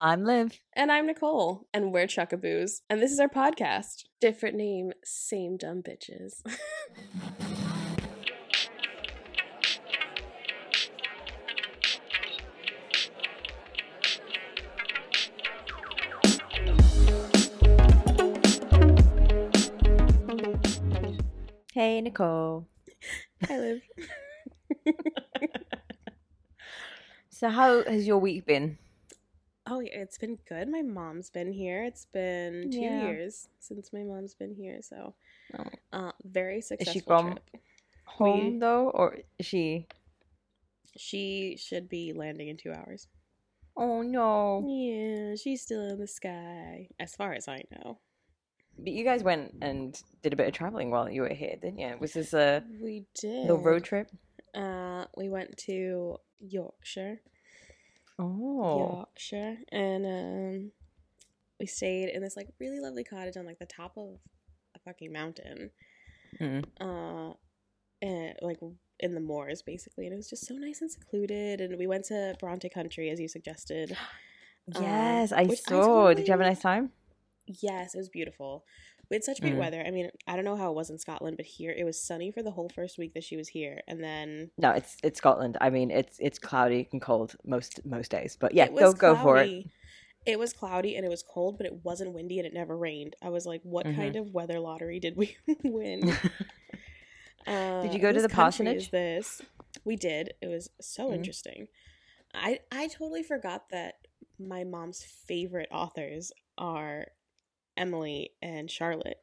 I'm Liv. And I'm Nicole, and we're Chuckaboos, and this is our podcast. Different name, same dumb bitches. Hey, Nicole. Hi, Liv. So, how has your week been? Oh, yeah, it's been good. My mom's been here. It's been two Yeah. years since my mom's been here, so Oh. uh, very Is successful she from trip. home We- though, or is she? She should be landing in two hours. Oh no! Yeah, she's still in the sky, as far as I know. But you guys went and did a bit of traveling while you were here, didn't you? Was this a We did. little road trip? Uh, we went to Yorkshire. Oh, Yorkshire, and um, we stayed in this like really lovely cottage on like the top of a fucking mountain, Mm. uh, and like in the moors basically, and it was just so nice and secluded. And we went to Bronte Country as you suggested. Um, yes, I which I saw. Did you have a nice time? Yes, it was beautiful. We had such great Mm. weather. I mean, I don't know how it was in Scotland, but here it was sunny for the whole first week that she was here, and then No, it's it's Scotland. I mean, it's it's cloudy and cold most most days. But yeah, go was go for it. cloudy. It was cloudy and it was cold, but it wasn't windy and it never rained. I was like, what Mhm. kind of weather lottery did we win? Uh, Did you go to the parsonage? This? We did. It was so Mhm. interesting. I I totally forgot that my mom's favorite authors are Emily and Charlotte.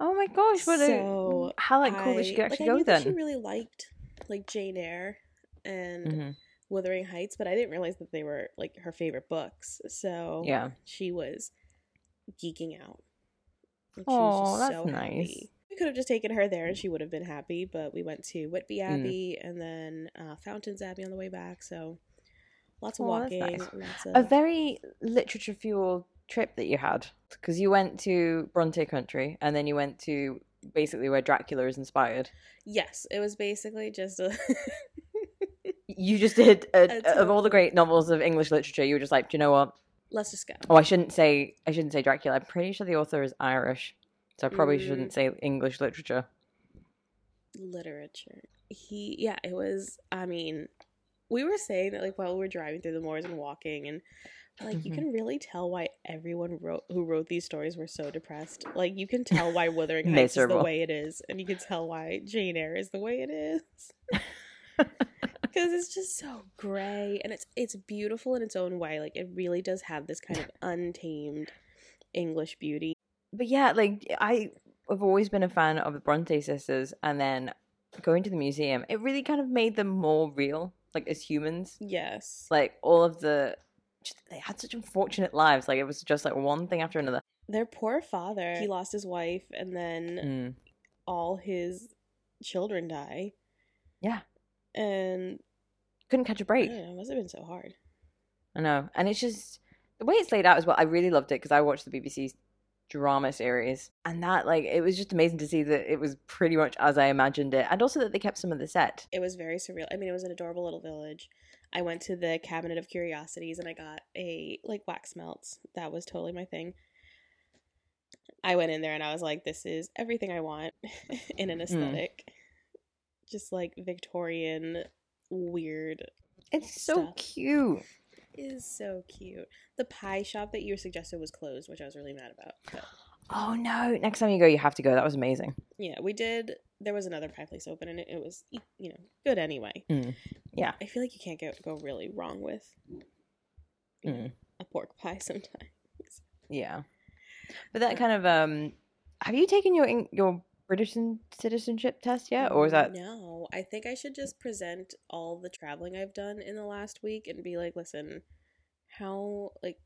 oh my gosh! What So, a how like cool that she I- could like, actually I go then. She really liked like Jane Eyre and Mhm. Wuthering Heights, but I didn't realize that they were like her favorite books. So Yeah. she was geeking out. Like, Aw, that's nice. happy. We could have just taken her there and she would have been happy, but we went to Whitby Mm. Abbey and then uh, Fountains Abbey on the way back. So lots of that's walking. nice. Lots a very literature fueled trip that you had because you went to Bronte Country and then you went to basically where Dracula is inspired. yes, it was basically just a. You just did a, of all the great novels of English literature. You were just like, do you know what? Let's just go. Oh, I shouldn't say I shouldn't say Dracula. I'm pretty sure the author is Irish, so I probably Mm. shouldn't say English literature. literature. He yeah, it was I mean, we were saying that like while we were driving through the moors and walking and like you Mhm. can really tell why everyone wrote who wrote these stories were so depressed. Like you can tell why Wuthering Heights is the way it is, and you can tell why Jane Eyre is the way it is. Because it's just so gray, and it's it's beautiful in its own way. Like it really does have this kind of untamed English beauty. But yeah, like I have always been a fan of the Bronte sisters, and then going to the museum, it really kind of made them more real, like as humans. Yes, Like all of the, they had such unfortunate lives. Like it was just like one thing after another. their poor father. He lost his wife, and then Mm. all his children die. Yeah. And Couldn't catch a break. know, it must have been so hard. I know, and it's just the way it's laid out as well. I really loved it because I watched the BBC drama series, and that like it was just amazing to see that it was pretty much as I imagined it, and also that they kept some of the set. It was very surreal. I mean, it was an adorable little village. I went to the Cabinet of Curiosities and I got a like wax melts. That was totally my thing. I went in there and I was like, this is everything I want in an mm-hmm. aesthetic. Just like Victorian weird It's so Stuff. cute. Is so cute. The pie shop that you suggested was closed, which I was really mad about. But Oh no! Next time you go, you have to go. That was amazing. yeah, we did. There was another pie place open, and it, it was you know good anyway. Mm. Yeah. I feel like you can't go go really wrong with Mm. a pork pie sometimes. Yeah, but that kind of um, have you taken your your British citizenship test yet, or is mm, that no? I think I should just present all the traveling I've done in the last week and be like, listen, how like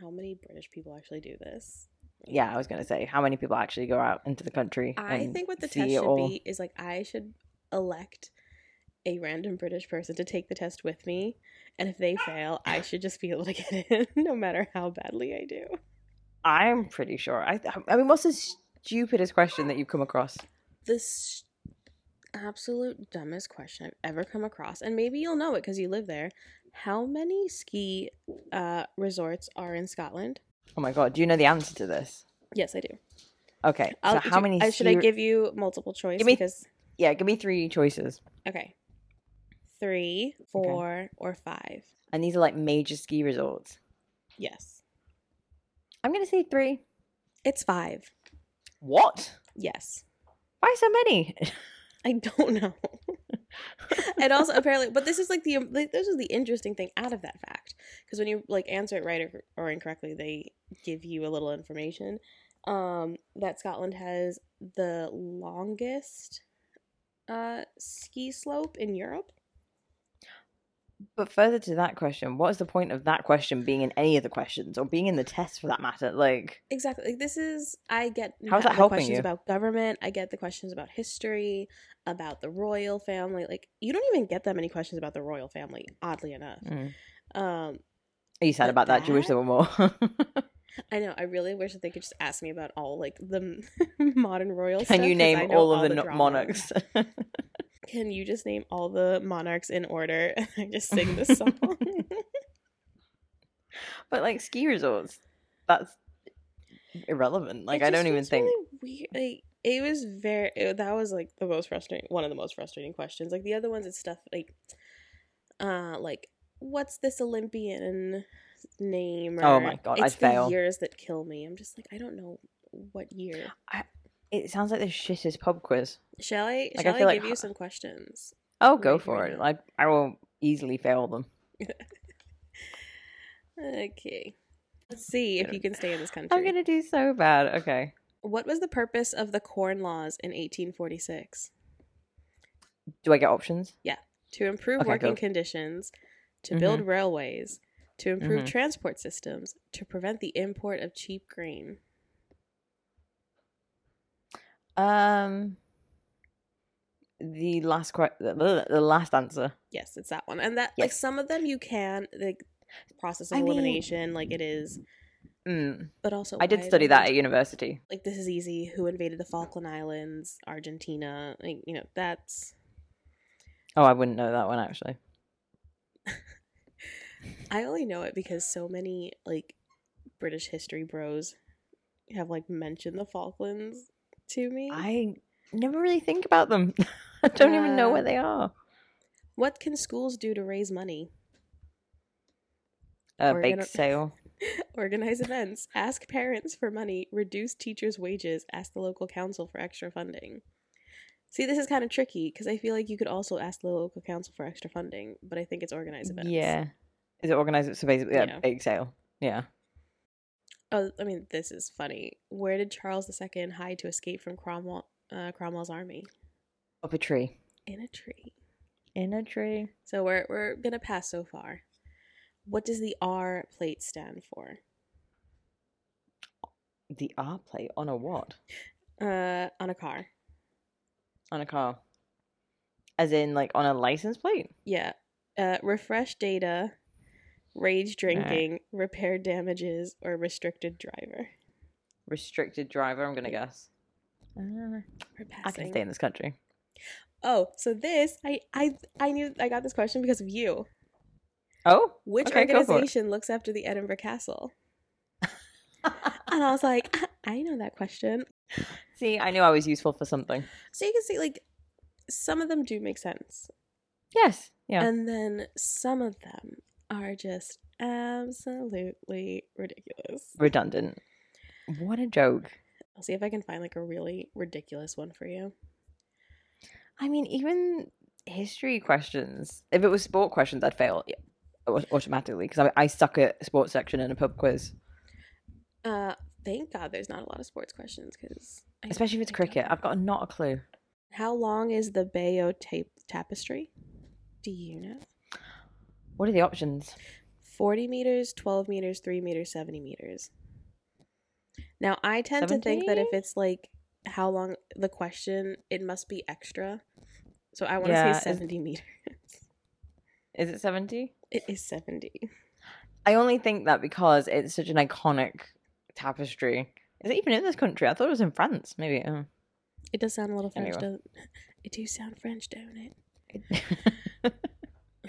how many British people actually do this? yeah? I was gonna say how many people actually go out into the country. I think what the test should all? be is like I should elect a random British person to take the test with me, and if they fail, I should just be able to get in, no matter how badly I do. I'm pretty sure. I I mean, what's the stupidest question that you've come across? The s- absolute dumbest question I've ever come across, and maybe you'll know it because you live there. How many ski uh, resorts are in Scotland? Oh my god, do you know the answer to this? Yes, I do. Okay, I'll, so how do- many? uh, should I give you multiple choice? Give me- because Yeah, give me three choices, okay, three, four, or five. and these are like major ski resorts. Yes, I'm gonna say three. it's five. What? Yes, Why so many? I don't know. and also apparently, but this is like the like, this is the interesting thing out of that fact because when you like answer it right or, or incorrectly, they give you a little information. Um, that Scotland has the longest uh ski slope in Europe. But further to that question, what is the point of that question being in any of the questions or being in the test for that matter? Like, Exactly. Like this is I get How's that the helping questions you? about government. I get the questions about history, about the royal family. Like you don't even get that many questions about the royal family. Oddly enough. mm. Um, are you sad about that? Do you wish there were more? I know. I really wish that they could just ask me about all like the modern royal. Can you name know all of the, no- monarchs? Can you just name all the monarchs in order and I just sing this song? but like ski resorts, that's irrelevant. Like I don't even think. really weird. Like it was very. It, that was like the most frustrating. One of the most frustrating questions. Like the other ones, it's stuff like, uh, like what's this Olympian name? Oh my God, it's I'd the fail. Years that kill me. I'm just like I don't know what year. It sounds like the shittest pub quiz. Shall I? Like, shall I, like give you some questions? Oh, go Right, for it. now. I I will easily fail them. Okay. Let's see if you can stay in this country. I'm gonna do so bad. Okay. What was the purpose of the Corn Laws in 1846? Do I get options? Yeah. To improve Okay, working. Mm-hmm. conditions, to build railways, to improve Mhm. transport systems, to prevent the import of cheap grain. Um, the last que- the, the last answer. Yes, it's that one. And that like some of them you can like process of I mean- elimination like it is, Mm. but also I did study that at university. Like this is easy. Who invaded the Falkland Islands? Argentina. Like you know that's. Oh, I wouldn't know that one actually. I only know it because so many like British history bros have like mentioned the Falklands to me. I never really think about them. I don't even know where they are. What can schools do to raise money? A bake sale. Organize events, ask parents for money, reduce teachers' wages, ask the local council for extra funding. See, this is kind of tricky because I feel like you could also ask the local council for extra funding, but I think it's organize events. Yeah. Is it organized? So basically, yeah, Yeah. bake sale. Yeah. Oh, I mean, this is funny. Where did Charles II hide to escape from Cromwell, uh, Cromwell's army? Up a tree. In a tree. In a tree. So we're we're gonna pass so far. What does the R plate stand for? The R plate on a what? Uh, on a car. On a car. As in, like, on a license plate? Yeah. Uh, refresh data, rage drinking, repair damages, or restricted driver. Restricted driver, I'm gonna guess. Uh, I can stay in this country. Oh, so this I I I knew I got this question because of you. Oh? Which Okay, go for it. organization looks after the Edinburgh Castle? And I was like, I know that question. See, I knew I was useful for something. So you can see like some of them do make sense. Yes. Yeah. And then some of them are just absolutely ridiculous. Redundant. What a joke. I'll see if I can find like a really ridiculous one for you. I mean, even history questions. If it was sport questions, I'd fail automatically because I, I suck at sports section in a pub quiz, Uh, thank God there's not a lot of sports questions because especially if it's cricket. I've got not a clue. How long is the Bayeux tape tapestry? Do you know? What are the options? 40 meters, 12 meters, 3 meters, 70 meters. Now, I tend to think that if it's like how long the question, it must be extra. So I want to Yeah, say is- 70 meters. Is it seventy? It is 70. I only think that because it's such an iconic tapestry. Is it even in this country? I thought it was in France. Maybe. Oh. It does sound a little French, Anyway. doesn't it? do sound French, don't it?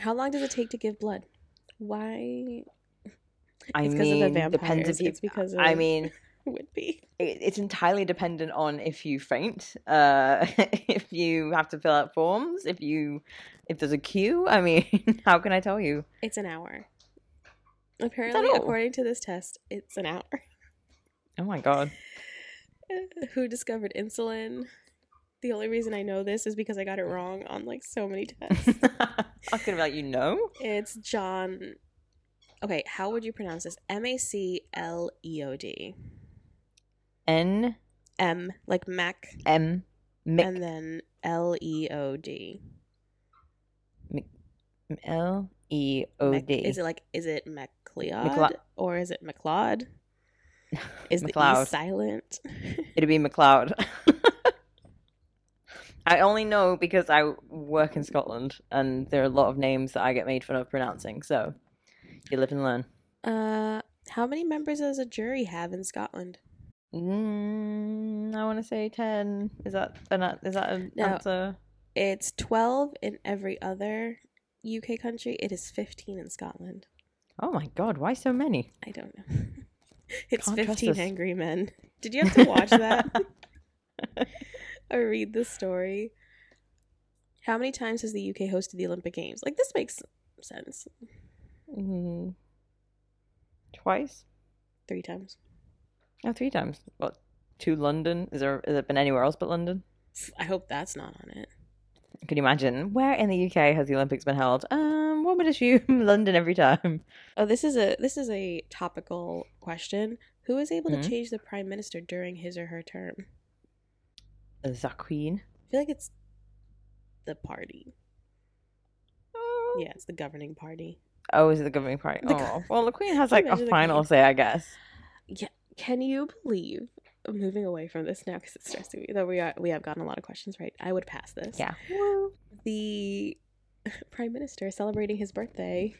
How long does it take to give blood? Why? I It's 'cause of the mean, depends if you. It's because I of- mean, Would be. it, it's entirely dependent on if you faint, uh, if you have to fill out forms, if you, if there's a queue. I mean, how can I tell you? It's an hour. Apparently, according to this test, it's an hour. Oh my god. Who discovered insulin? The only reason I know this is because I got it wrong on like so many tests. I was gonna be like, you know, it's John. Okay, how would you pronounce this? M A C L E O D. N M like Mac, M Mick and then L E O D. L E O D. Is it like is it MacLeod McLeod. or is it MacLeod? Is the E silent? It'd be McLeod. I only know because I work in Scotland, and there are a lot of names that I get made fun of pronouncing. So you live and learn. uh, how many members does a jury have in Scotland? Mm, I want to say ten. Is that an is that an No. answer? It's twelve in every other UK country. It is fifteen in Scotland. Oh my god, why so many? I don't know. it's Can't fifteen angry men. Did you have to watch that or read the story? How many times has the UK hosted the Olympic Games? Like this makes sense. Mm, twice? Three times. Oh, three times. What? To London? Is there? Has it been anywhere else but London? I hope that's not on it. Can you imagine where in the UK has the Olympics been held? Um, one would assume London every time. Oh, this is a this is a topical question. Who is able Mhm. to change the prime minister during his or her term? The Queen. I feel like it's the party. Oh. Yeah, it's the governing party. Oh, is it the governing party? The oh, go- well, the Queen has like a final say, I guess. Yeah. Can you believe? I'm moving away from this now because it's stressing me. Though we are we have gotten a lot of questions right. I would pass this. Yeah. The prime minister celebrating his birthday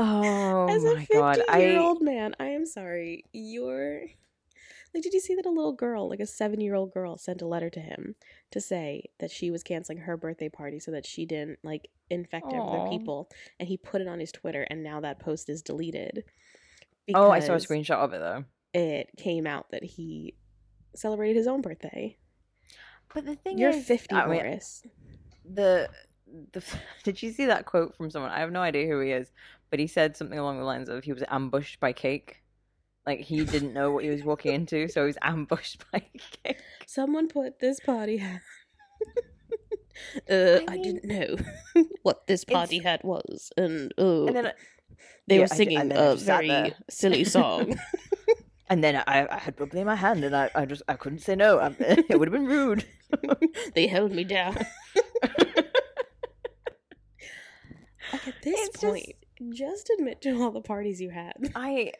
Oh as a my 50 god, I old man. I am sorry. You're like, did you see that a little girl, like a seven year old girl, sent a letter to him to say that she was canceling her birthday party so that she didn't like infect other people, and he put it on his Twitter, and now that post is deleted. oh, I saw a screenshot of it though. It came out that he celebrated his own birthday. But the thing You're is, 50, I mean, Morris. the the did you see that quote from someone? I have no idea who he is, but he said something along the lines of he was ambushed by cake. Like he didn't know what he was walking into, so he was ambushed by cake. Someone put this party hat. uh, I, I didn't know what this party hat was, and oh, And then they yeah, were singing I a very silly song. and then I, I had bubbly in my hand, and I, I just I couldn't say no. I, it would have been rude. they held me down. Like at this It's point, just... admit to all the parties you had. I,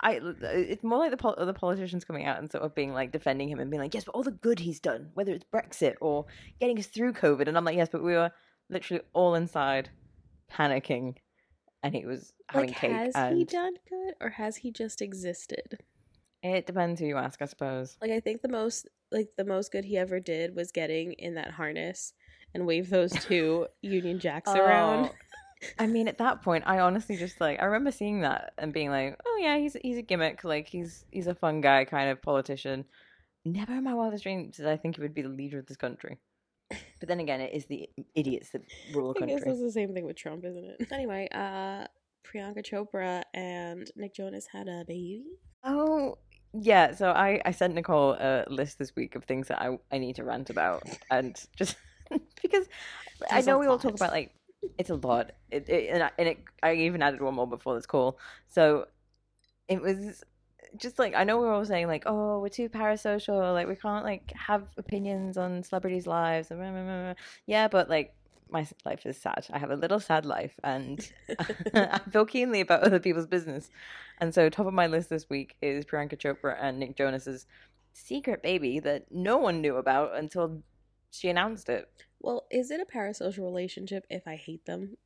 I, it's more like the pol- the politicians coming out and sort of being like defending him and being like, yes, but all the good he's done, whether it's Brexit or getting us through COVID, and I'm like, yes, but we were literally all inside, panicking, and he was having Like, cake. has and he done good, or has he just existed? It depends who you ask, I suppose. Like I think the most like the most good he ever did was getting in that harness and wave those two Union Jacks around. Oh. I mean, at that point, I honestly just like I remember seeing that and being like, "Oh yeah, he's he's a gimmick. Like he's he's a fun guy, kind of politician." Never in my wildest dreams did I think he would be the leader of this country. But then again, it is the idiots that rule a I guess country. it's the same thing with Trump, isn't it? Anyway, uh Priyanka Chopra and Nick Jonas had a baby. Oh yeah, so I I sent Nicole a list this week of things that I I need to rant about, and just because I There's know we all talk about like it's a lot, it, it, and I, and it I even added one more before this call, so it was just like I know we we're all saying like oh we're too parasocial, like we can't like have opinions on celebrities' lives, yeah, but like my life is sad. I have a little sad life, and I feel keenly about other people's business. And so, top of my list this week is Priyanka Chopra and Nick Jonas's secret baby that no one knew about until she announced it. Well, is it a parasocial relationship if I hate them?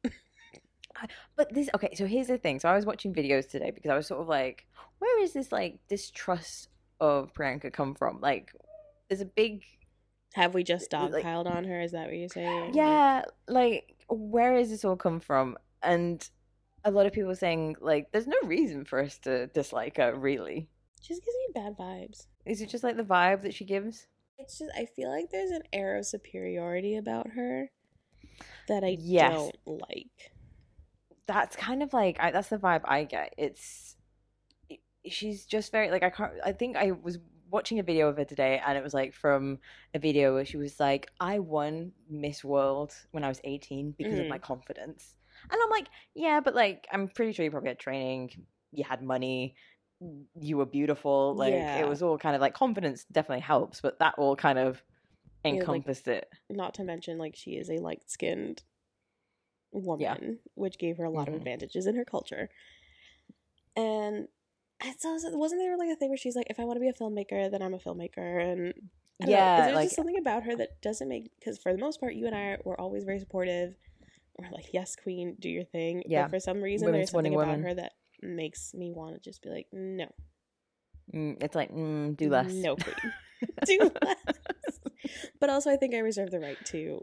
But this, okay, so here's the thing. So I was watching videos today because I was sort of like, where is this like distrust of Priyanka come from? Like, there's a big Have we just Like- dogpiled on her? Is that what you're saying? yeah like where has this all come from and a lot of people saying like there's no reason for us to dislike her really. She just gives me bad vibes. Is it just like the vibe that she gives? It's just I feel like there's an air of superiority about her that I Yes. don't like. That's kind of like I, that's the vibe I get. It's she's just very like I can't. I think I was watching a video of her today, and it was like from a video where she was like, "I won Miss World when I was 18 because of Mhm. my confidence," and I'm like, "Yeah, but like I'm pretty sure you probably had training, you had money." You were beautiful. Like Yeah. it was all kind of like confidence definitely helps, but that all kind of Yeah, like- encompassed it. Not to mention like she is a light skinned woman, which gave her a lot Mhm. of advantages in her culture. And it's also wasn't there like a thing where she's like, if I want to be a filmmaker, then I'm a filmmaker, and don't know, Yeah, is there like just something about her that doesn't make because for the most part, you and I were always very supportive. We're like, yes, queen, do your thing. Yeah. But for some reason, Women there's something about women. her that makes me want to just be like, no, mm, it's like mm, do less. no, queen, do less. but also, I think I reserve the right to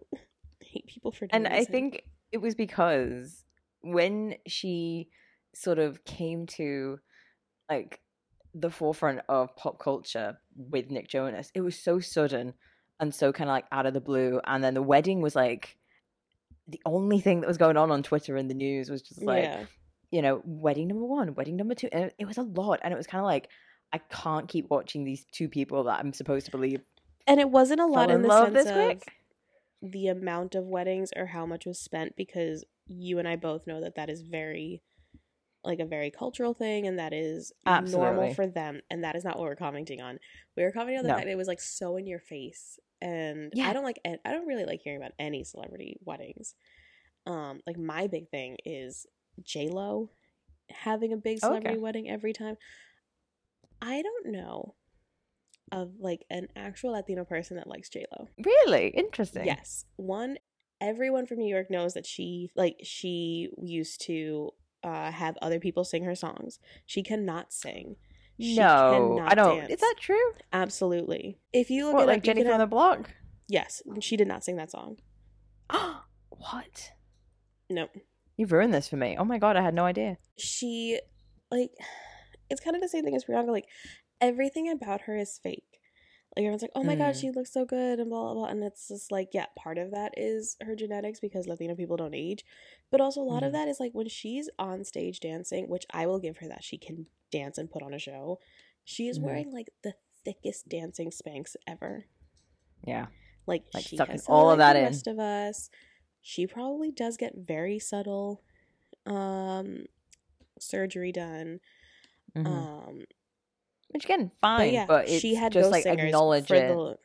hate people for. And I think it was because when she sort of came to like the forefront of pop culture with Nick Jonas, it was so sudden and so kind of like out of the blue. And then the wedding was like the only thing that was going on on Twitter and the news was just like, yeah. You know, wedding number one, wedding number two. And it was a lot. And it was kind of like, I can't keep watching these two people that I'm supposed to believe And it wasn't a lot in in the love sense this of quick. the amount of weddings or how much was spent because you and I both know that that is very like a very cultural thing and that is Absolutely. normal for them and that is not what we're commenting on. We were commenting on the No. fact that it was like so in your face and Yeah. I don't like I don't really like hearing about any celebrity weddings. Um like my big thing is J Lo having a big Okay. celebrity wedding every time. I don't know of like an actual Latino person that likes J Lo. Really interesting. Yes. One, everyone from New York knows that she like she used to uh have other people sing her songs. She cannot sing. She no, cannot I don't. dance. Is that true? Absolutely. If you look What, at like Jenny from the Block? Yes, she did not sing that song. what? No. You've ruined this for me. Oh my god, I had no idea. She like it's kind of the same thing as Priyanka. Like everything about her is fake. Like everyone's like, oh my god, Mm. she looks so good and blah blah blah. And it's just like, yeah, part of that is her genetics because Latino people don't age. But also a lot of Mhm. that is like when she's on stage dancing, which I will give her that she can dance and put on a show. She is Mhm. wearing like the thickest dancing Spanx ever. Yeah. Like, Like, she sucking all of that the in. rest of us. She probably does get very subtle um surgery done. Mhm. Um Which again, but fine, yeah, but, she had just like acknowledge for it. the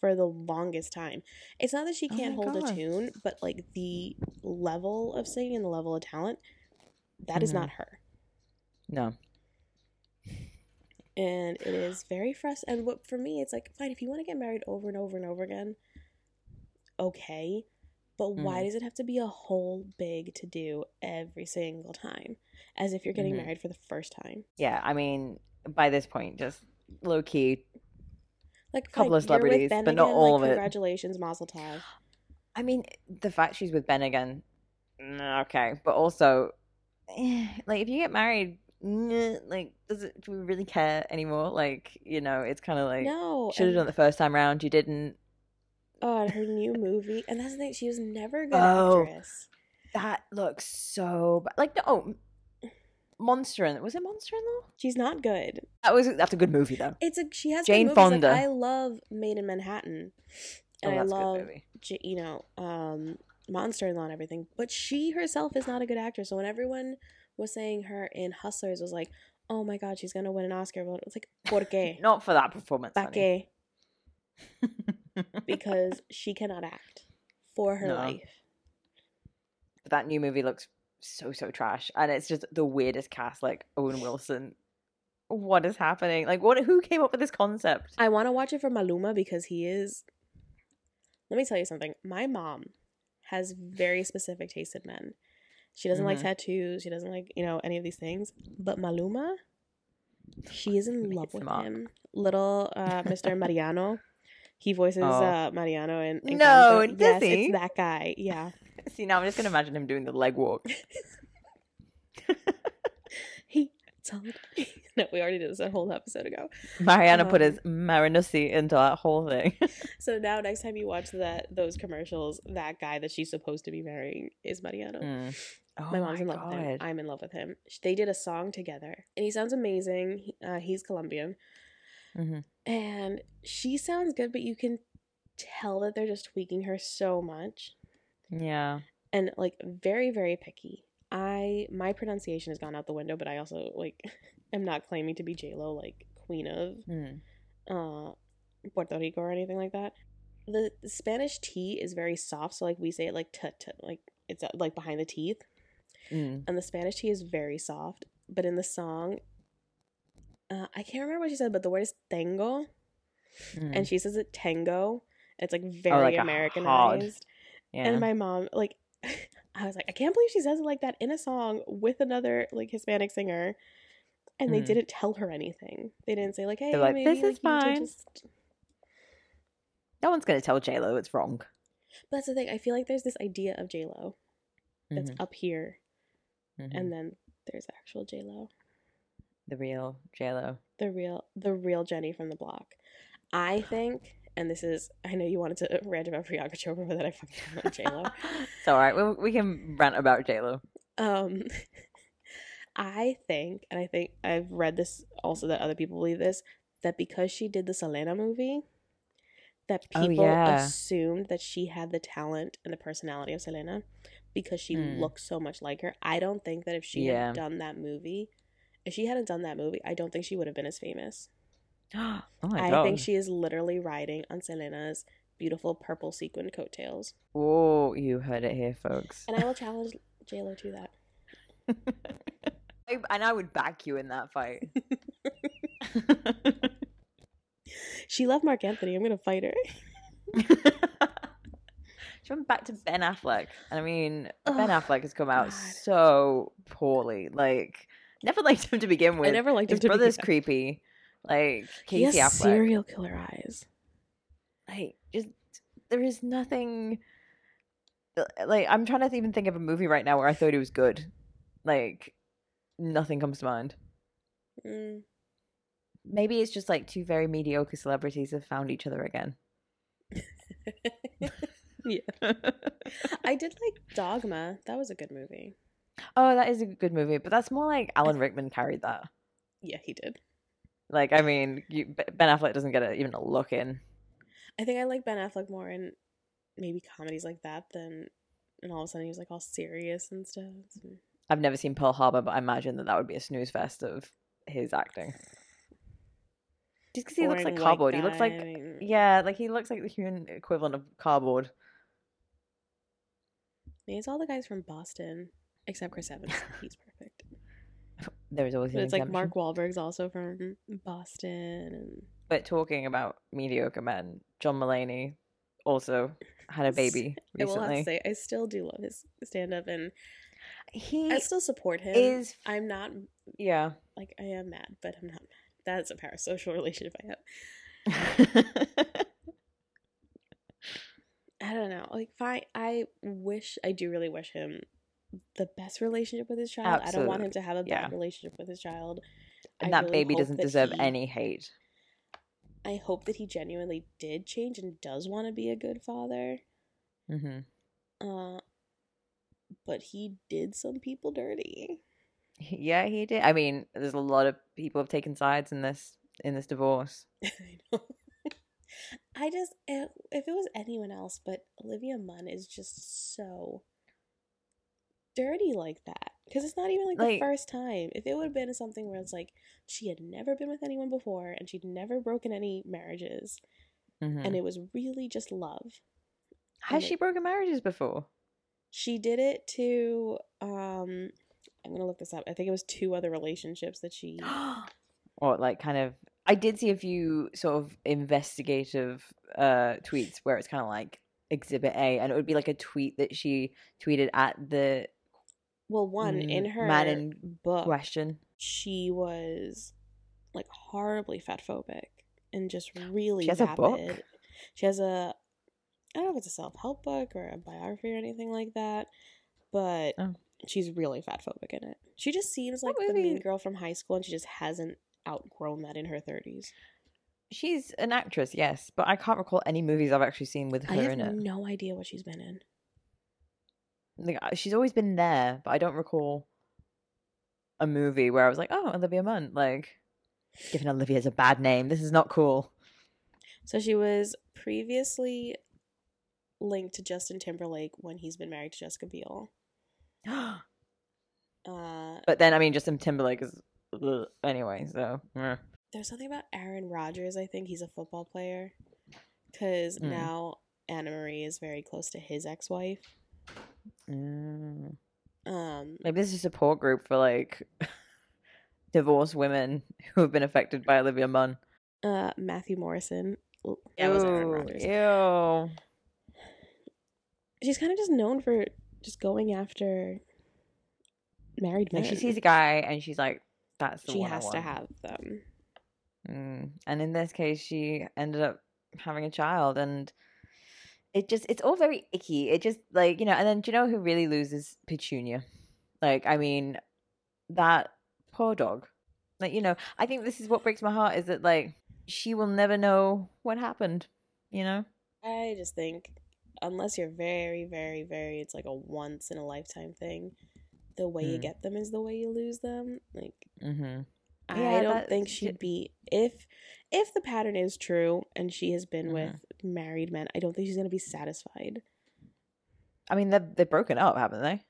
for the longest time. It's not that she Oh can't my hold a tune, but like the level of singing and the level of talent, that is Mhm. not her. No. And it is very frustrating. And what for me, it's like fine if you want to get married over and over and over again, okay. But why Mhm. does it have to be a whole big to do every single time, as if you're getting Mhm. married for the first time? Yeah, I mean, by this point, just low key. Like a Couple of celebrities, but not all like, of it. Congratulations, Mazel Tov. I mean, the fact she's with Ben again, mm, okay, but also, like, if you get married, mm, like, does it? Do we really care anymore? Like, you know, it's kind of like no, should have done it the first time round. You didn't. Oh, her new movie, and that's the thing. She was never a good Oh. actress. That looks so bad. Like, no, Monster in was it Monster in Law? She's not good. That was that's a good movie though. It's a she has Jane. Fonda. Like, I love Maid in Manhattan, Oh, and I that's a good love movie. You know um, Monster in Law and everything. But she herself is not a good actress. So when everyone was saying her in Hustlers was like, oh my god, she's gonna win an Oscar. But it's like, por qué? Not for that performance. Pa qué? Because she cannot act for her No. life. that new movie looks so so trash, and it's just the weirdest cast. Like Owen Wilson. What is happening? Like, what? Who came up with this concept? I want to watch it for Maluma because he is. Let me tell you something. My mom has very specific taste in men. She doesn't like Mhm. tattoos. She doesn't like you know any of these things. But Maluma, she is in love with him. Little uh, Mr. Mariano. He voices Oh. uh, Mariano in, in No, does yes, he? it's that guy. Yeah, See, now I'm just gonna imagine him doing the leg walk. he told me. No, we already did this a whole episode ago. Mariana put Um, his Marinusi into that whole thing. So now next time you watch that those commercials, that guy that she's supposed to be marrying is Mariano. Mm. Oh my mom's in love with him. God. I'm in love with him. They did a song together, and he sounds amazing. Uh, he's Colombian, Mhm. And she sounds good, but you can tell that they're just tweaking her so much, Yeah. and like very, very picky. I my pronunciation has gone out the window, but I also like am not claiming to be J Lo, like queen of Mm. uh Puerto Rico or anything like that. The Spanish T is very soft, so like we say it like t t like it's uh, like behind the teeth. Mm. and the Spanish T is very soft. But in the song, uh, I can't remember what she said, but the word is tango, Mm. and she says it tango. It's like very like Americanized. yeah. And my mom, like, I was like, I can't believe she says it like that in a song with another like Hispanic singer. And they Mm. didn't tell her anything. They didn't say like, "Hey, like, maybe, "This is like, you fine." just-" no one's gonna tell J Lo it's wrong. But that's the thing. I feel like there's this idea of J Lo that's Mhm. up here, Mhm. and then there's actual J Lo. The real J Lo. the real the real Jenny from the block. I think, and this is I know you wanted to rant about Priyanka Chopra, but then I fucking about J Lo. it's all right. We, we can rant about J Lo. Um, I think, and I think I've read this also that other people believe this that because she did the Selena movie, that Oh, people yeah. assumed that she had the talent and the personality of Selena because she Mm. looks so much like her. I don't think that if she Yeah. had done that movie, if she hadn't done that movie, I don't think she would have been as famous. oh my I god. think she is literally riding on Selena's beautiful purple sequin coattails. Oh, you heard it here, folks. And I will challenge JLo to that. I- and I would back you in that fight. She left Marc Anthony. I'm gonna fight her. she went back to Ben Affleck. And I mean, Ben Affleck has come out God. so poorly. Like, never liked him to begin with. I never liked him His to brother's creepy. Like, He Casey has Affleck. serial killer eyes. like just there is nothing uh, like i'm trying to even think of a movie right now where i thought it was good like nothing comes to mind Mm. maybe it's just like two very mediocre celebrities have found each other again yeah, I did like Dogma. That was a good movie. Oh that is a good movie but that's more like alan rickman carried that Yeah, he did. like i mean you, ben affleck doesn't get a, even a look in I think I like Ben Affleck more in maybe comedies like that than, and all of a sudden he was like all serious and stuff. I've never seen pearl harbor but i imagine that that would be a snooze fest of his acting just because he looks like cardboard he looks like. Yeah, like he looks like the human equivalent of cardboard. Maybe it's all the guys from Boston, except Chris Evans. He's perfect. There is always But it's like. Mark Wahlberg's also from Boston, and But talking about mediocre men, John Mulaney also had a baby I will have to recently. say I still do love his stand up, and He I still support him. is, I'm not yeah. like I am mad, but I'm not mad. That's a parasocial relationship I have. I don't know. Like, fine. I wish, I do really wish him the best relationship with his child. I don't want him to have a bad yeah. relationship with his child. I and that really baby doesn't deserve he- any hate. I hope that he genuinely did change and does want to be a good father. hmm Uh, but he did some people dirty. Yeah, he did. I mean, there's a lot of people have taken sides in this in this divorce. I know. I just, if it was anyone else, but Olivia Munn is just so dirty like that. Because it's not even like, Like- the first time. If it would have been something where it's like she had never been with anyone before and she'd never broken any marriages Mhm. and it was really just love. Has and she it- broken marriages before? She did it to, um, I'm gonna look this up. I think it was two other relationships that she. or like kind of I did see a few sort of investigative uh tweets where it's kind of like exhibit A and it would be like a tweet that she tweeted at the Well, one in Mm, her man in book, question. she was like horribly fat phobic and just really She has a book? She has a I don't know if it's a self help book or a biography or anything like that, but Oh. she's really fat phobic in it. She just seems like the mean girl from high school, and she just hasn't outgrown that in her thirties. She's an actress, yes, but I can't recall any movies I've actually seen with her in it. I have no idea what she's been in. Like, she's always been there, but I don't recall a movie where I was like, "Oh, Olivia Munn." Like, giving Olivia's a bad name. This is not cool. So she was previously linked to Justin Timberlake when he's been married to Jessica Biel. Uh, but then, I mean, Justin Timberlake is ugh, anyway. So, eh. there's something about Aaron Rodgers. I think he's a football player because Mm. now Anna Marie is very close to his ex-wife. Mm. Um, maybe this is a support group for like divorced women who have been affected by Olivia Munn. uh, Matthew Morrison. L- That was Aaron Ew, Rodgers. Ew. She's kind of just known for just going after married men. Like she sees a guy and she's like, "That's the she one I has to have them. Mm. And in this case, she ended up having a child, and it just it's all very icky. It just like you know, and then do you know who really loses Petunia? Like, I mean, that poor dog. Like, you know, I think this is what breaks my heart is that like she will never know what happened. You know? I just think, unless you're very, very, very, it's like a once in a lifetime thing. The way you Mm. get them is the way you lose them. Like Mm-hmm. I don't think she'd be if if the pattern is true and she has been Mhm. with married men. I don't think she's gonna be satisfied. I mean, they're they're broken up, haven't they?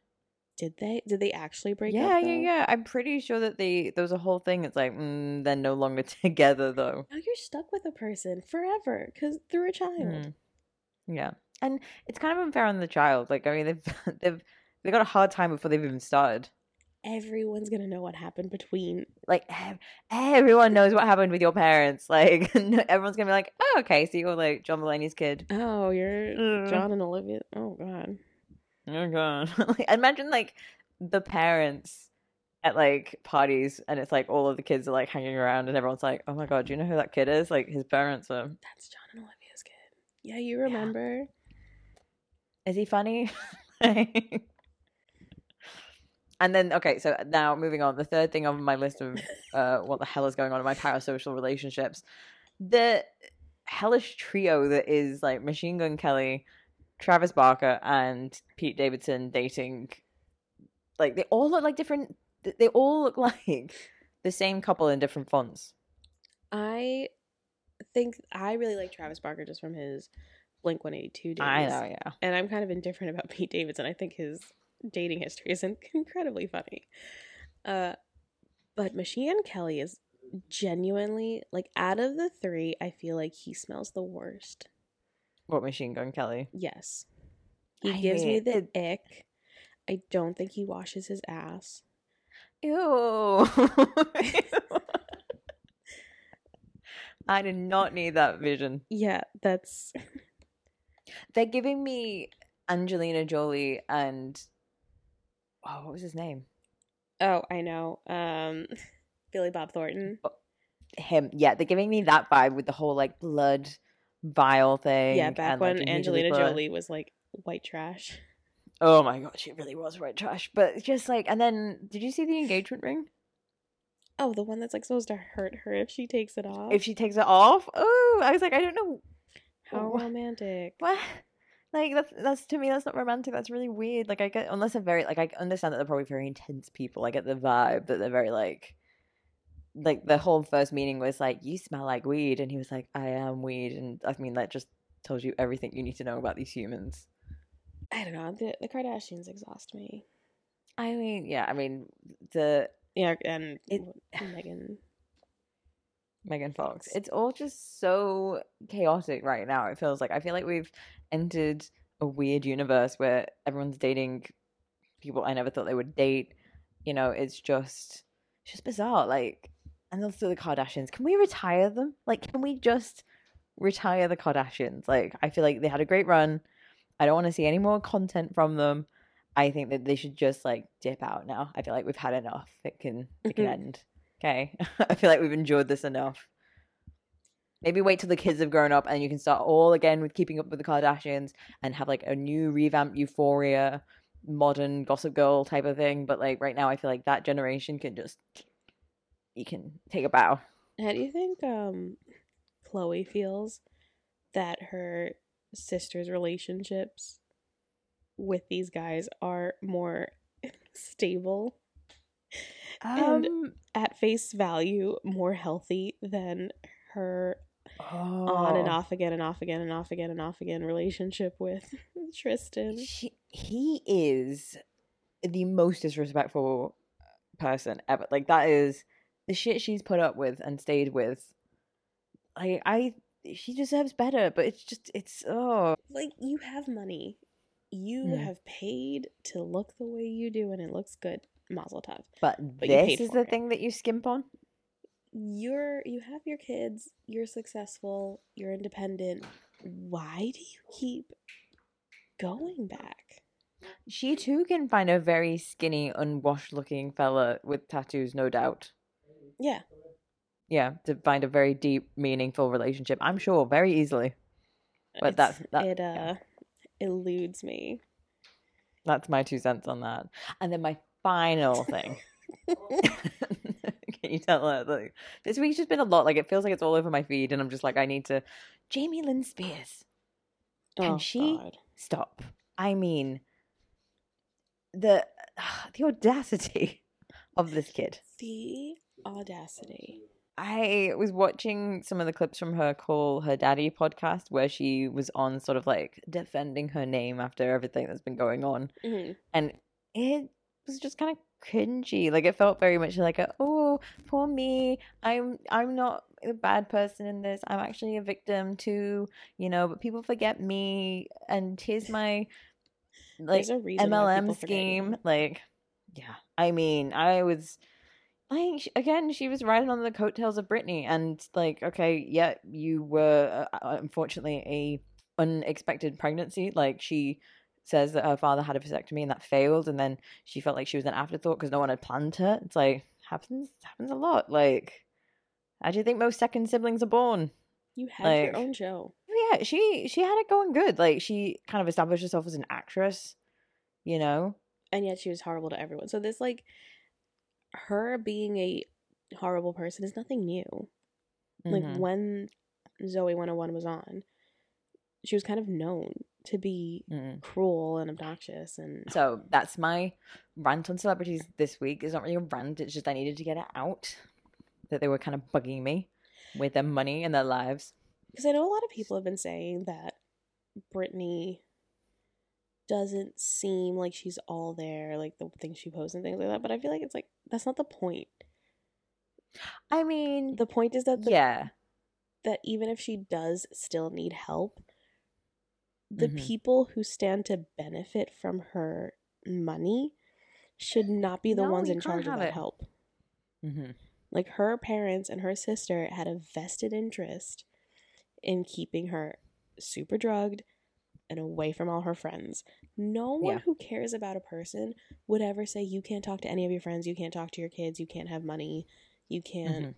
Did they? Did they actually break yeah, up? yeah, though? yeah. I'm pretty sure that they there was a whole thing. It's like mm, they're no longer together though. Now you're stuck with a person forever because through a child. Mm. Yeah, and it's kind of unfair on the child. Like, I mean, they've they've they got a hard time before they've even started. Everyone's gonna know what happened between. Like, ev- everyone knows what happened with your parents. Like, everyone's gonna be like, "Oh, okay, so you're like John Mulaney's kid." Oh, you're Mm. John and Olivia. Oh God. Oh god! like, imagine like the parents at like parties, and it's like all of the kids are like hanging around, and everyone's like, "Oh my god, do you know who that kid is?" Like, his parents are. That's John and Olivia's kid. Yeah, you remember? Is he funny? and then okay, so now moving on, the third thing on my list of uh what the hell is going on in my parasocial relationships. The hellish trio that is like Machine Gun Kelly, Travis Barker, and Pete Davidson dating like they all look like different they all look like the same couple in different fonts. I think I really like Travis Barker just from his Blink 182 days. I know, yeah. And I'm kind of indifferent about Pete Davidson. I think his dating history is in- incredibly funny. Uh, but Machine Kelly is genuinely, like, out of the three, I feel like he smells the worst. What Machine Gun Kelly? Yes. He I gives me the it. ick. I don't think he washes his ass. Ew. I did not need that vision. Yeah, that's They're giving me Angelina Jolie and oh, what was his name? Oh, I know. Um Billy Bob Thornton. Him. Yeah, they're giving me that vibe with the whole like blood vial thing. Yeah, back and, when Angelina. Jolie was like white trash. Oh my god, she really was white trash. But just like, and then did you see the engagement ring? Oh, the one that's like supposed to hurt her if she takes it off. If she takes it off, oh, I was like, I don't know How romantic. What? Like that's that's to me that's not romantic. That's really weird. Like I get unless they're very like I understand that they're probably very intense people. I get the vibe that they're very like like the whole first meeting was like you smell like weed and he was like I am weed and I mean that just tells you everything you need to know about these humans. I don't know. The the Kardashians exhaust me. I mean, yeah, I mean the Yeah, and It- Megan. Megan Fox. It's all just so chaotic right now. It feels like I feel like we've entered a weird universe where everyone's dating people I never thought they would date. You know, it's just it's just bizarre. Like, and also the Kardashians. Can we retire them? Like, can we just retire the Kardashians? Like, I feel like they had a great run. I don't want to see any more content from them. I think that they should just like dip out now. I feel like we've had enough. It can it can Mhm. end. Okay. I feel like we've enjoyed this enough. Maybe wait till the kids have grown up and you can start all again with keeping up with the Kardashians and have like a new revamped euphoria modern Gossip Girl type of thing. But like right now, I feel like that generation can just you can take a bow. How do you think um Khloé feels that her sister's relationships with these guys are more stable and Um, at face value more healthy than her on and oh. off again and off again and off again and off again relationship with Tristan. She, he is the most disrespectful person ever. Like that is the shit she's put up with and stayed with. Like I, she deserves better, but it's just it's oh Like you have money. You Mm. have paid to look the way you do and it looks good. Mazel tov. But, But this is the it. thing that you skimp on. You're you have your kids, you're successful, you're independent. Why do you keep going back? She too can find a very skinny, unwashed looking fella with tattoos, no doubt. Yeah. Yeah, to find a very deep, meaningful relationship. I'm sure very easily. But It's- that's- that- it uh yeah. eludes me. That's my two cents on that. And then my final thing. Can you tell her? Like, this week's just been a lot. Like, it feels like it's all over my feed, and I'm just like, I need to. Jamie Lynn Spears. Can Oh, she God. stop? I mean, the the audacity of this kid. The audacity. I was watching some of the clips from her Call Her Daddy podcast where she was on sort of like defending her name after everything that's been going on. Mhm. And it was just kind of cringy. Like it felt very much like a, oh, poor me. I'm I'm not a bad person in this. I'm actually a victim too, you know, but people forget me and here's my like MLM scheme. Like, yeah. I mean, I was like, again, she was riding on the coattails of Britney, and like, okay, yeah, you were uh, uh, unfortunately a unexpected pregnancy. Like, she says that her father had a vasectomy and that failed, and then she felt like she was an afterthought because no one had planned her. It's like happens happens a lot. Like, how do you think most second siblings are born? You had Like- your own show. yeah, she she had it going good. Like she kind of established herself as an actress, you know. and yet she was horrible to everyone. So this like her being a horrible person is nothing new. Like Mhm. when Zoey 101 was on, she was kind of known to be Mm. cruel and obnoxious and So that's my rant on celebrities this week. It's not really a rant. It's just I needed to get it out that they were kind of bugging me with their money and their lives. because I know a lot of people have been saying that Britney doesn't seem like she's all there, like the things she posts and things like that. But I feel like it's like that's not the point. I mean, The point is that the, yeah, that even if she does still need help, the Mhm. people who stand to benefit from her money should not be the No, ones in charge of that it. help. hmm Like her parents and her sister had a vested interest in keeping her super drugged and away from all her friends. No one Yeah. who cares about a person would ever say you can't talk to any of your friends, you can't talk to your kids, you can't have money, you can't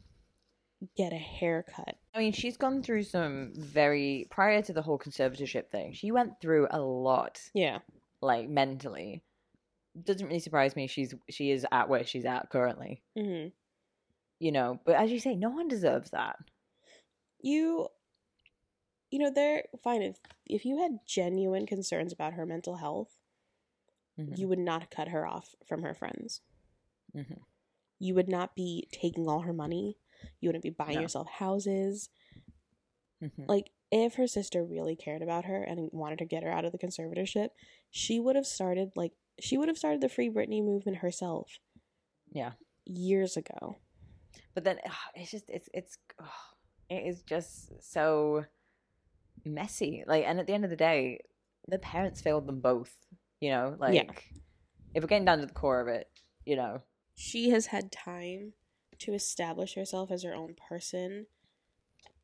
get a haircut. I mean, she's gone through some very prior to the whole conservatorship thing. She went through a lot, Yeah. like mentally. Doesn't really surprise me. She's she is at where she's at currently. hmm You know, but as you say, no one deserves that. you you know they're fine if if you had genuine concerns about her mental health Mhm. you would not cut her off from her friends Mhm. you would not be taking all her money you wouldn't be buying No. yourself houses Mhm. like if her sister really cared about her and wanted to get her out of the conservatorship she would have started like she would have started the free Britney movement herself Yeah. years ago but then it's just it's it's it is just so messy like and at the end of the day the parents failed them both you know like Yeah. if we're getting down to the core of it you know she has had time to establish herself as her own person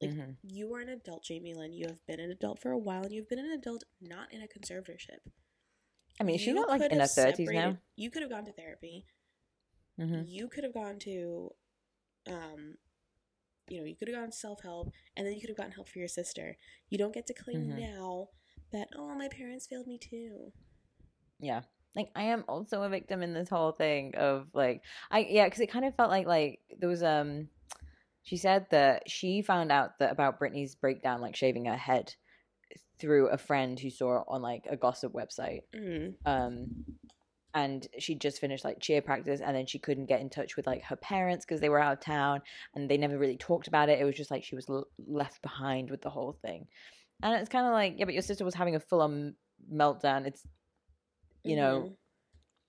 Like, Mhm. you are an adult, Jamie Lynn. You have been an adult for a while, and you've been an adult not in a conservatorship. i mean she's not like in her 30s now You could have gone to therapy. hmm You could have gone to, um, you know, you could have gone self help, and then you could have gotten help for your sister. You don't get to claim Mhm. now that oh my parents failed me too. yeah like I am also a victim in this whole thing of like I yeah because it kind of felt like like there was um she said that she found out that about Britney's breakdown like shaving her head through a friend who saw it on like a gossip website. Mm. um and she just finished like cheer practice and then she couldn't get in touch with like her parents because they were out of town and they never really talked about it. It was just like she was l- left behind with the whole thing. And it's kind of like yeah but your sister was having a full-on meltdown. It's you know Mhm.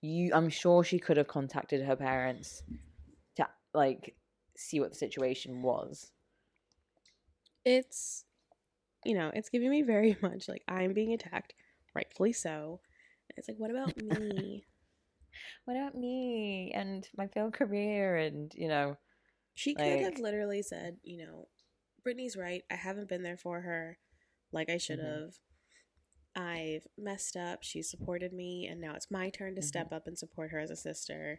you i'm sure she could have contacted her parents to like see what the situation was it's you know it's giving me very much like i'm being attacked rightfully so and it's like what about me what about me and my failed career and you know she could have literally said you know britney's right i haven't been there for her like i should Mhm. have i've messed up she supported me and now it's my turn to Mhm. step up and support her as a sister.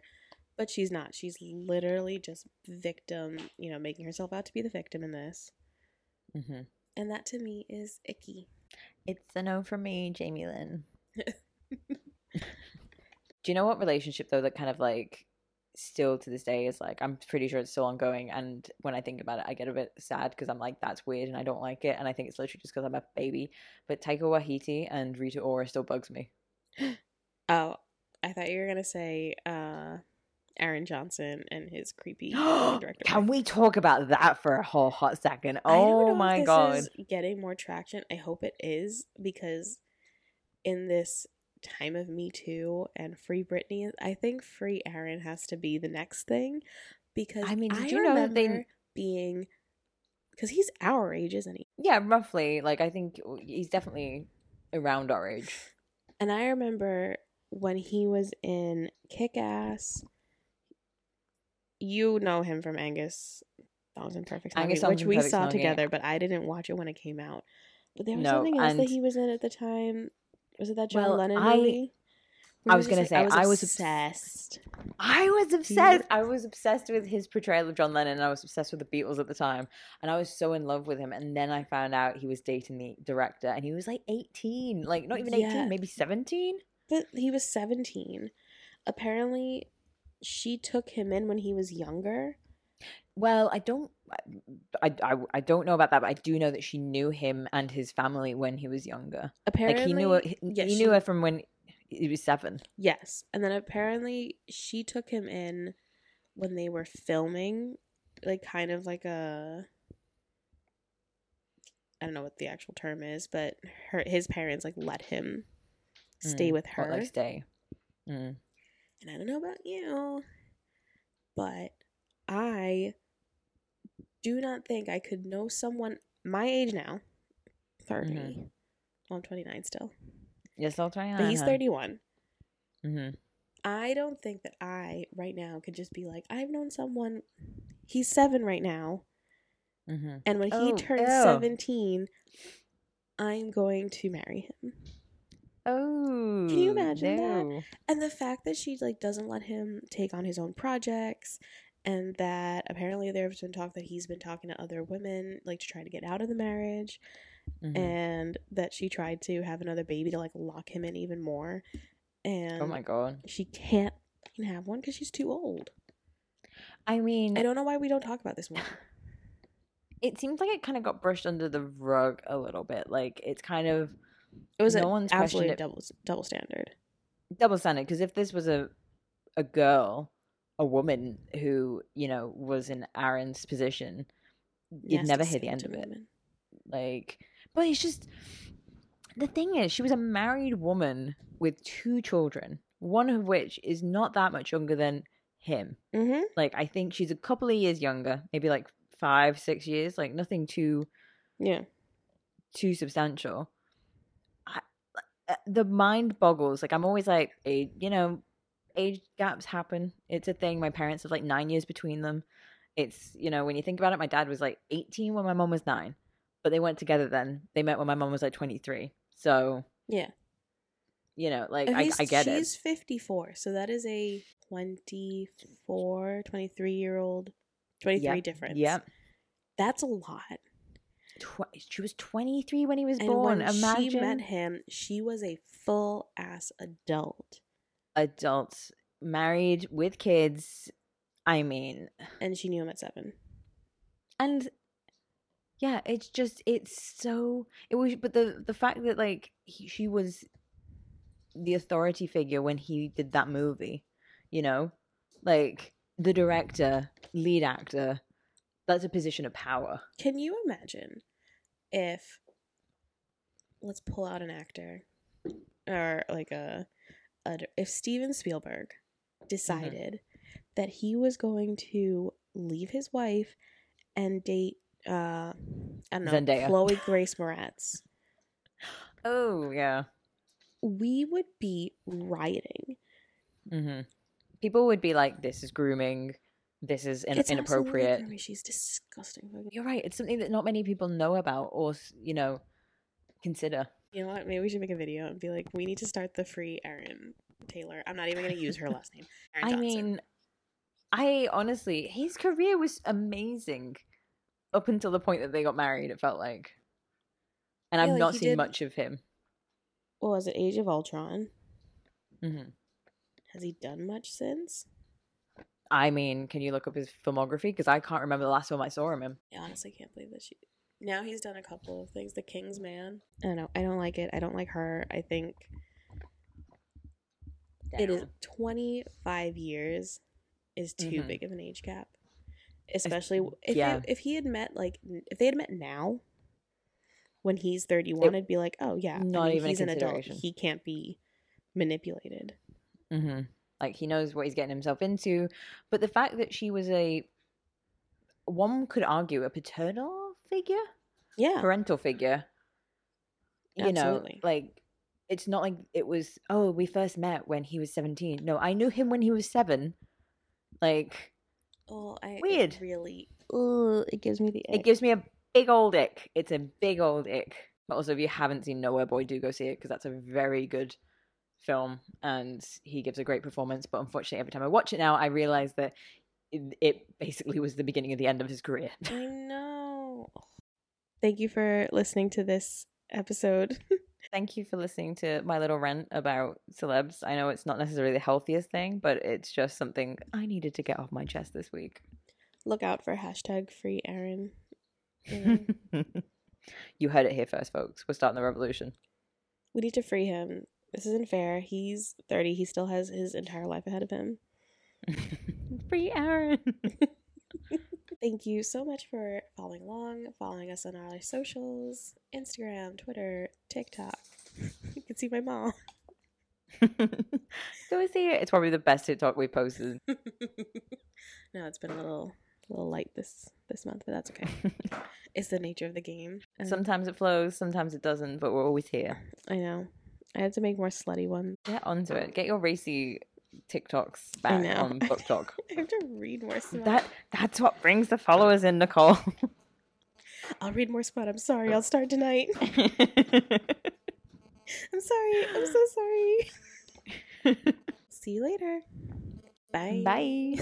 But she's not. She's literally just victim you know making herself out to be the victim in this. Hmm and that to me is icky. It's a no for me jamie lynn. Do you know what relationship though that kind of like still to this day is like i'm pretty sure it's still ongoing and when i think about it i get a bit sad because i'm like that's weird and i don't like it and i think it's literally just because i'm a baby but taika waititi and rita ora still bugs me Oh, I thought you were gonna say uh Aaron Johnson and his creepy director. can we talk about that for a whole hot second I don't know oh my this god is getting more traction. I hope it is because in this time of Me Too and Free Britney, I think Free Aaron has to be the next thing because I mean, did I you know that they- remember being because he's our age, isn't he? yeah roughly like i think he's definitely around our age And I remember when he was in Kick Ass. You know him from Angus Thongs and Perfect Angus which we saw together, but I didn't watch it when it came out. But there was No, something else that he was in at the time. Was it that John Well, Lennon I- movie? I was gonna say, I was I was obsessed. I was obsessed. I was obsessed with his portrayal of John Lennon. And I was obsessed with the Beatles at the time, and I was so in love with him. And then I found out he was dating the director, and he was like eighteen, like not even Yeah. eighteen, maybe seventeen. But he was seventeen. Apparently, she took him in when he was younger. Well, I don't, I, I, I don't know about that, but I do know that she knew him and his family when he was younger. Apparently, like he knew her, he, yeah, he she- knew her from when he was seven. Yes. And then apparently she took him in when they were filming, like kind of like a I don't know what the actual term is, but her his parents like let him stay Mm, with her. like stay. Mm. And I don't know about you, but I do not think I could know someone my age now, 30. Mhm. Well, I'm 29 still. Yes, I'll try. But he's 31. Mm-hmm. I don't think that I right now could just be like, I've known someone. He's seven right now, Mm-hmm. and when he Oh, turns ew. seventeen, I'm going to marry him. Oh, Can you imagine that? And the fact that she like doesn't let him take on his own projects, and that apparently there's been talk that he's been talking to other women like to try to get out of the marriage, Mhm. and that she tried to have another baby to like lock him in even more, and oh my god. she can't have one because she's too old. I mean, I don't know why we don't talk about this more. it seems like it kind of got brushed under the rug a little bit. Like it's kind of It was No one's absolute it. double double standard. double standard because if this was a a girl, a woman who you know was in Aaron's position, you'd Nasty never hear the end of it. women. Like, but it's just the thing is, she was a married woman with two children, one of which is not that much younger than him. Mhm. Like, I think she's a couple of years younger, maybe like five, six years. Like nothing too Yeah. too substantial. I, uh, the mind boggles. Like I'm always like, you know, age gaps happen. It's a thing. My parents have like nine years between them. It's you know when you think about it, my dad was like 18 when my mom was nine, but they weren't together then. They met when my mom was like 23. So Yeah. you know, like I, I get it. she's 54, so that is a 24, 23 year old, 23 Yep, difference. Yep. That's a lot. Tw- she was 23 when he was And born. when Imagine. she met him, she was a full ass adult. Adults, married with kids. I mean, And she knew him at seven. and yeah, it's just it's so it was. But the the fact that like he, she was the authority figure when he did that movie, you know, like the director, lead actor, that's a position of power. Can you imagine if let's pull out an actor or like a, if Steven Spielberg decided that he was going to leave his wife and date uh I don't know Zendaya. Chloe Grace Moretz, Oh yeah. we would be rioting. hmm People would be like, "This is grooming. This is in- inappropriate." grooming. She's disgusting. You're right. It's something that not many people know about or you know consider. You know what? Maybe we should make a video and be like, we need to start the free Aaron Taylor. I'm not even going to use her last name. I mean, I honestly, his career was amazing up until the point that they got married. It felt like, and Yeah, I've like, not seen did- much of him. what was it? Age of Ultron. hmm Has he done much since? I mean, can you look up his filmography? Because I can't remember the last time I saw him. in. I honestly can't believe that she. Now he's done a couple of things. The King's Man. I don't know. I don't like it. I don't like her. I think it is 25 years is too Mhm. big of an age gap. Especially if yeah. he, if he had met like if they had met now when he's 31 I'd be like, "Oh yeah, I Not mean, even he's an adult. He can't be manipulated." hmm Like he knows what he's getting himself into. But the fact that she was a, one could argue, a paternal figure, Yeah. parental figure. You Absolutely. know, like it's not like it was. Oh, we first met when he was seventeen. No, I knew him when he was seven. Like Oh, I Weird. really ugh, it gives me the it gives me a big old ick. It's a big old ick. But also, if you haven't seen Nowhere Boy, do go see it because that's a very good film and he gives a great performance. But unfortunately, every time I watch it now, I realize that it, it basically was the beginning of the end of his career. I know. Thank you for listening to this episode. Thank you for listening to my little rant about celebs. I know it's not necessarily the healthiest thing, but it's just something I needed to get off my chest this week. Look out for hashtag free Aaron. You heard it here first, folks. We're starting the revolution. we need to free him. This isn't fair. He's 30. He still has his entire life ahead of him. Free Aaron. Thank you so much for following along, following us on our socials Instagram, Twitter, TikTok. you can see my mom. Go see it. It's probably the best TikTok we posted. no, it's been a little a little light this this month, but that's okay. It's the nature of the game. Um, sometimes it flows, sometimes it doesn't, but we're always here. I know. I had to make more slutty ones. Get onto it. Get your racy TikToks back on Talk. I have to read more smut. that that's what brings the followers in, Nicole. I'll read more smut. I'm sorry. Oh. I'll start tonight. I'm sorry. I'm so sorry. See you later. Bye. Bye.